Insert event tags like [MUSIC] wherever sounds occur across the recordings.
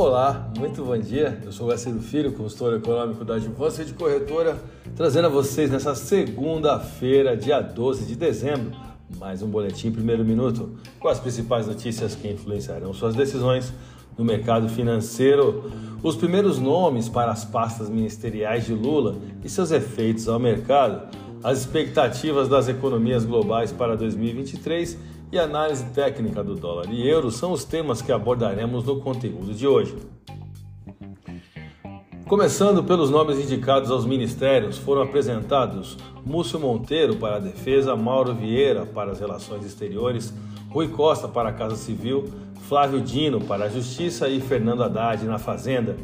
Olá, muito bom dia. Eu sou o Garcia Filho, consultor econômico da Advance de Corretora, trazendo a vocês nessa segunda-feira, dia 12 de dezembro, mais um boletim primeiro minuto com as principais notícias que influenciarão suas decisões no mercado financeiro. Os primeiros nomes para as pastas ministeriais de Lula e seus efeitos ao mercado, as expectativas das economias globais para 2023 e análise técnica do dólar e euro são os temas que abordaremos no conteúdo de hoje. Começando pelos nomes indicados aos ministérios, foram apresentados Múcio Monteiro para a Defesa, Mauro Vieira para as Relações Exteriores, Rui Costa para a Casa Civil, Flávio Dino para a Justiça e Fernando Haddad na Fazenda.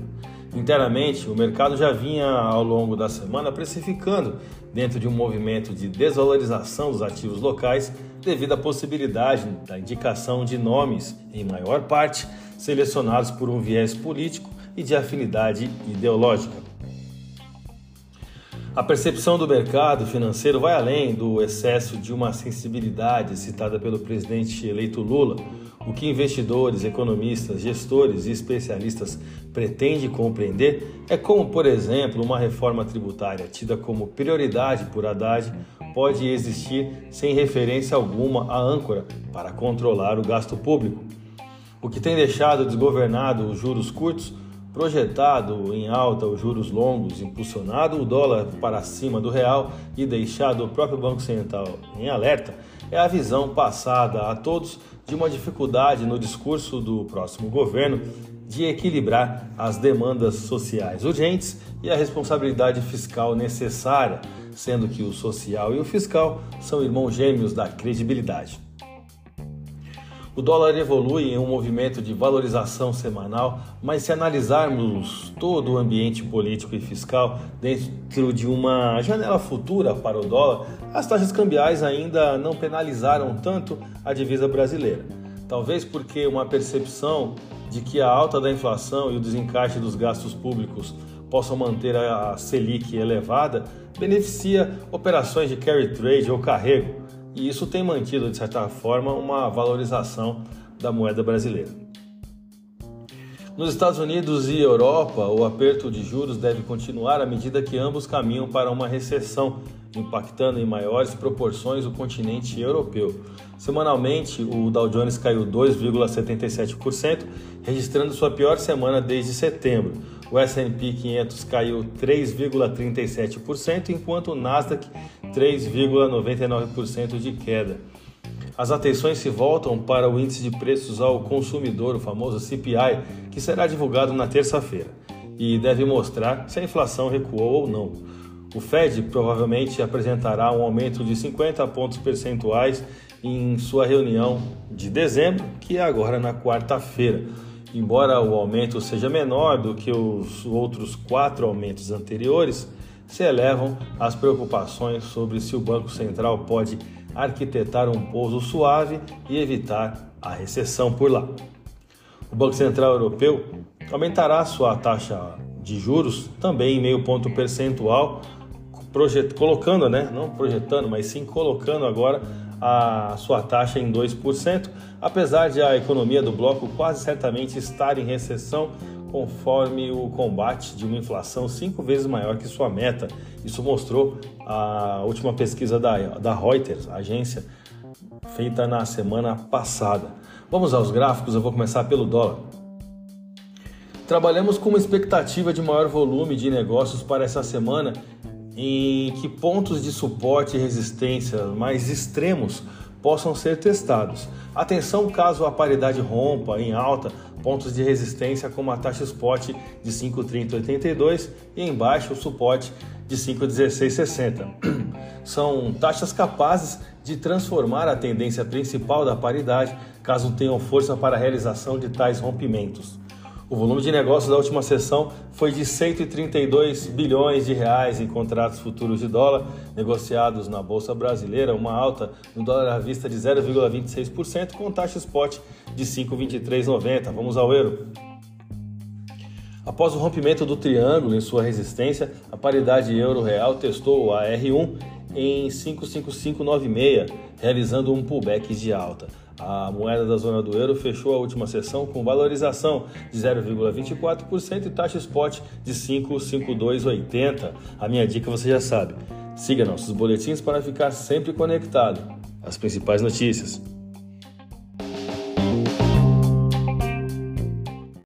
Internamente, o mercado já vinha ao longo da semana precificando dentro de um movimento de desvalorização dos ativos locais devido à possibilidade da indicação de nomes, em maior parte, selecionados por um viés político e de afinidade ideológica. A percepção do mercado financeiro vai além do excesso de uma sensibilidade citada pelo presidente eleito Lula. O que investidores, economistas, gestores e especialistas pretendem compreender é como, por exemplo, uma reforma tributária tida como prioridade por Haddad pode existir sem referência alguma à âncora para controlar o gasto público. O que tem deixado desgovernado os juros curtos projetado em alta os juros longos, impulsionado o dólar para cima do real e deixado o próprio Banco Central em alerta, é a visão passada a todos de uma dificuldade no discurso do próximo governo de equilibrar as demandas sociais urgentes e a responsabilidade fiscal necessária, sendo que o social e o fiscal são irmãos gêmeos da credibilidade. O dólar evolui em um movimento de valorização semanal, mas se analisarmos todo o ambiente político e fiscal dentro de uma janela futura para o dólar, as taxas cambiais ainda não penalizaram tanto a divisa brasileira. Talvez porque uma percepção de que a alta da inflação e o desencaixe dos gastos públicos possam manter a Selic elevada beneficia operações de carry trade ou carrego e isso tem mantido, de certa forma, uma valorização da moeda brasileira. Nos Estados Unidos e Europa, o aperto de juros deve continuar à medida que ambos caminham para uma recessão, impactando em maiores proporções o continente europeu. Semanalmente, o Dow Jones caiu 2,77%, registrando sua pior semana desde setembro. O S&P 500 caiu 3,37%, enquanto o Nasdaq 3,99% de queda. As atenções se voltam para o índice de preços ao consumidor, o famoso CPI, que será divulgado na terça-feira e deve mostrar se a inflação recuou ou não. O Fed provavelmente apresentará um aumento de 50 pontos percentuais em sua reunião de dezembro, que é agora na quarta-feira. Embora o aumento seja menor do que os outros quatro aumentos anteriores, se elevam as preocupações sobre se o Banco Central pode arquitetar um pouso suave e evitar a recessão por lá. O Banco Central Europeu aumentará sua taxa de juros também em meio ponto percentual, projet... colocando, né, não projetando, mas sim colocando agora a sua taxa em 2%, apesar de a economia do bloco quase certamente estar em recessão conforme o combate de uma inflação cinco vezes maior que sua meta. Isso mostrou a última pesquisa da, da Reuters, agência feita na semana passada. Vamos aos gráficos, eu vou começar pelo dólar. Trabalhamos com uma expectativa de maior volume de negócios para essa semana, em que pontos de suporte e resistência mais extremos possam ser testados. Atenção caso a paridade rompa em alta pontos de resistência como a taxa spot de 5,3082 e embaixo o suporte de 5,1660. [CLEARS THROAT] São taxas capazes de transformar a tendência principal da paridade caso tenham força para a realização de tais rompimentos. O volume de negócios da última sessão foi de 132 bilhões de reais em contratos futuros de dólar negociados na bolsa brasileira, uma alta no dólar à vista de 0,26% com taxa spot de 5,2390. Vamos ao euro. Após o rompimento do triângulo em sua resistência, a paridade euro-real testou a R1 em 55596, realizando um pullback de alta. A moeda da zona do euro fechou a última sessão com valorização de 0,24% e taxa spot de 5,5280. A minha dica você já sabe. Siga nossos boletins para ficar sempre conectado. As principais notícias.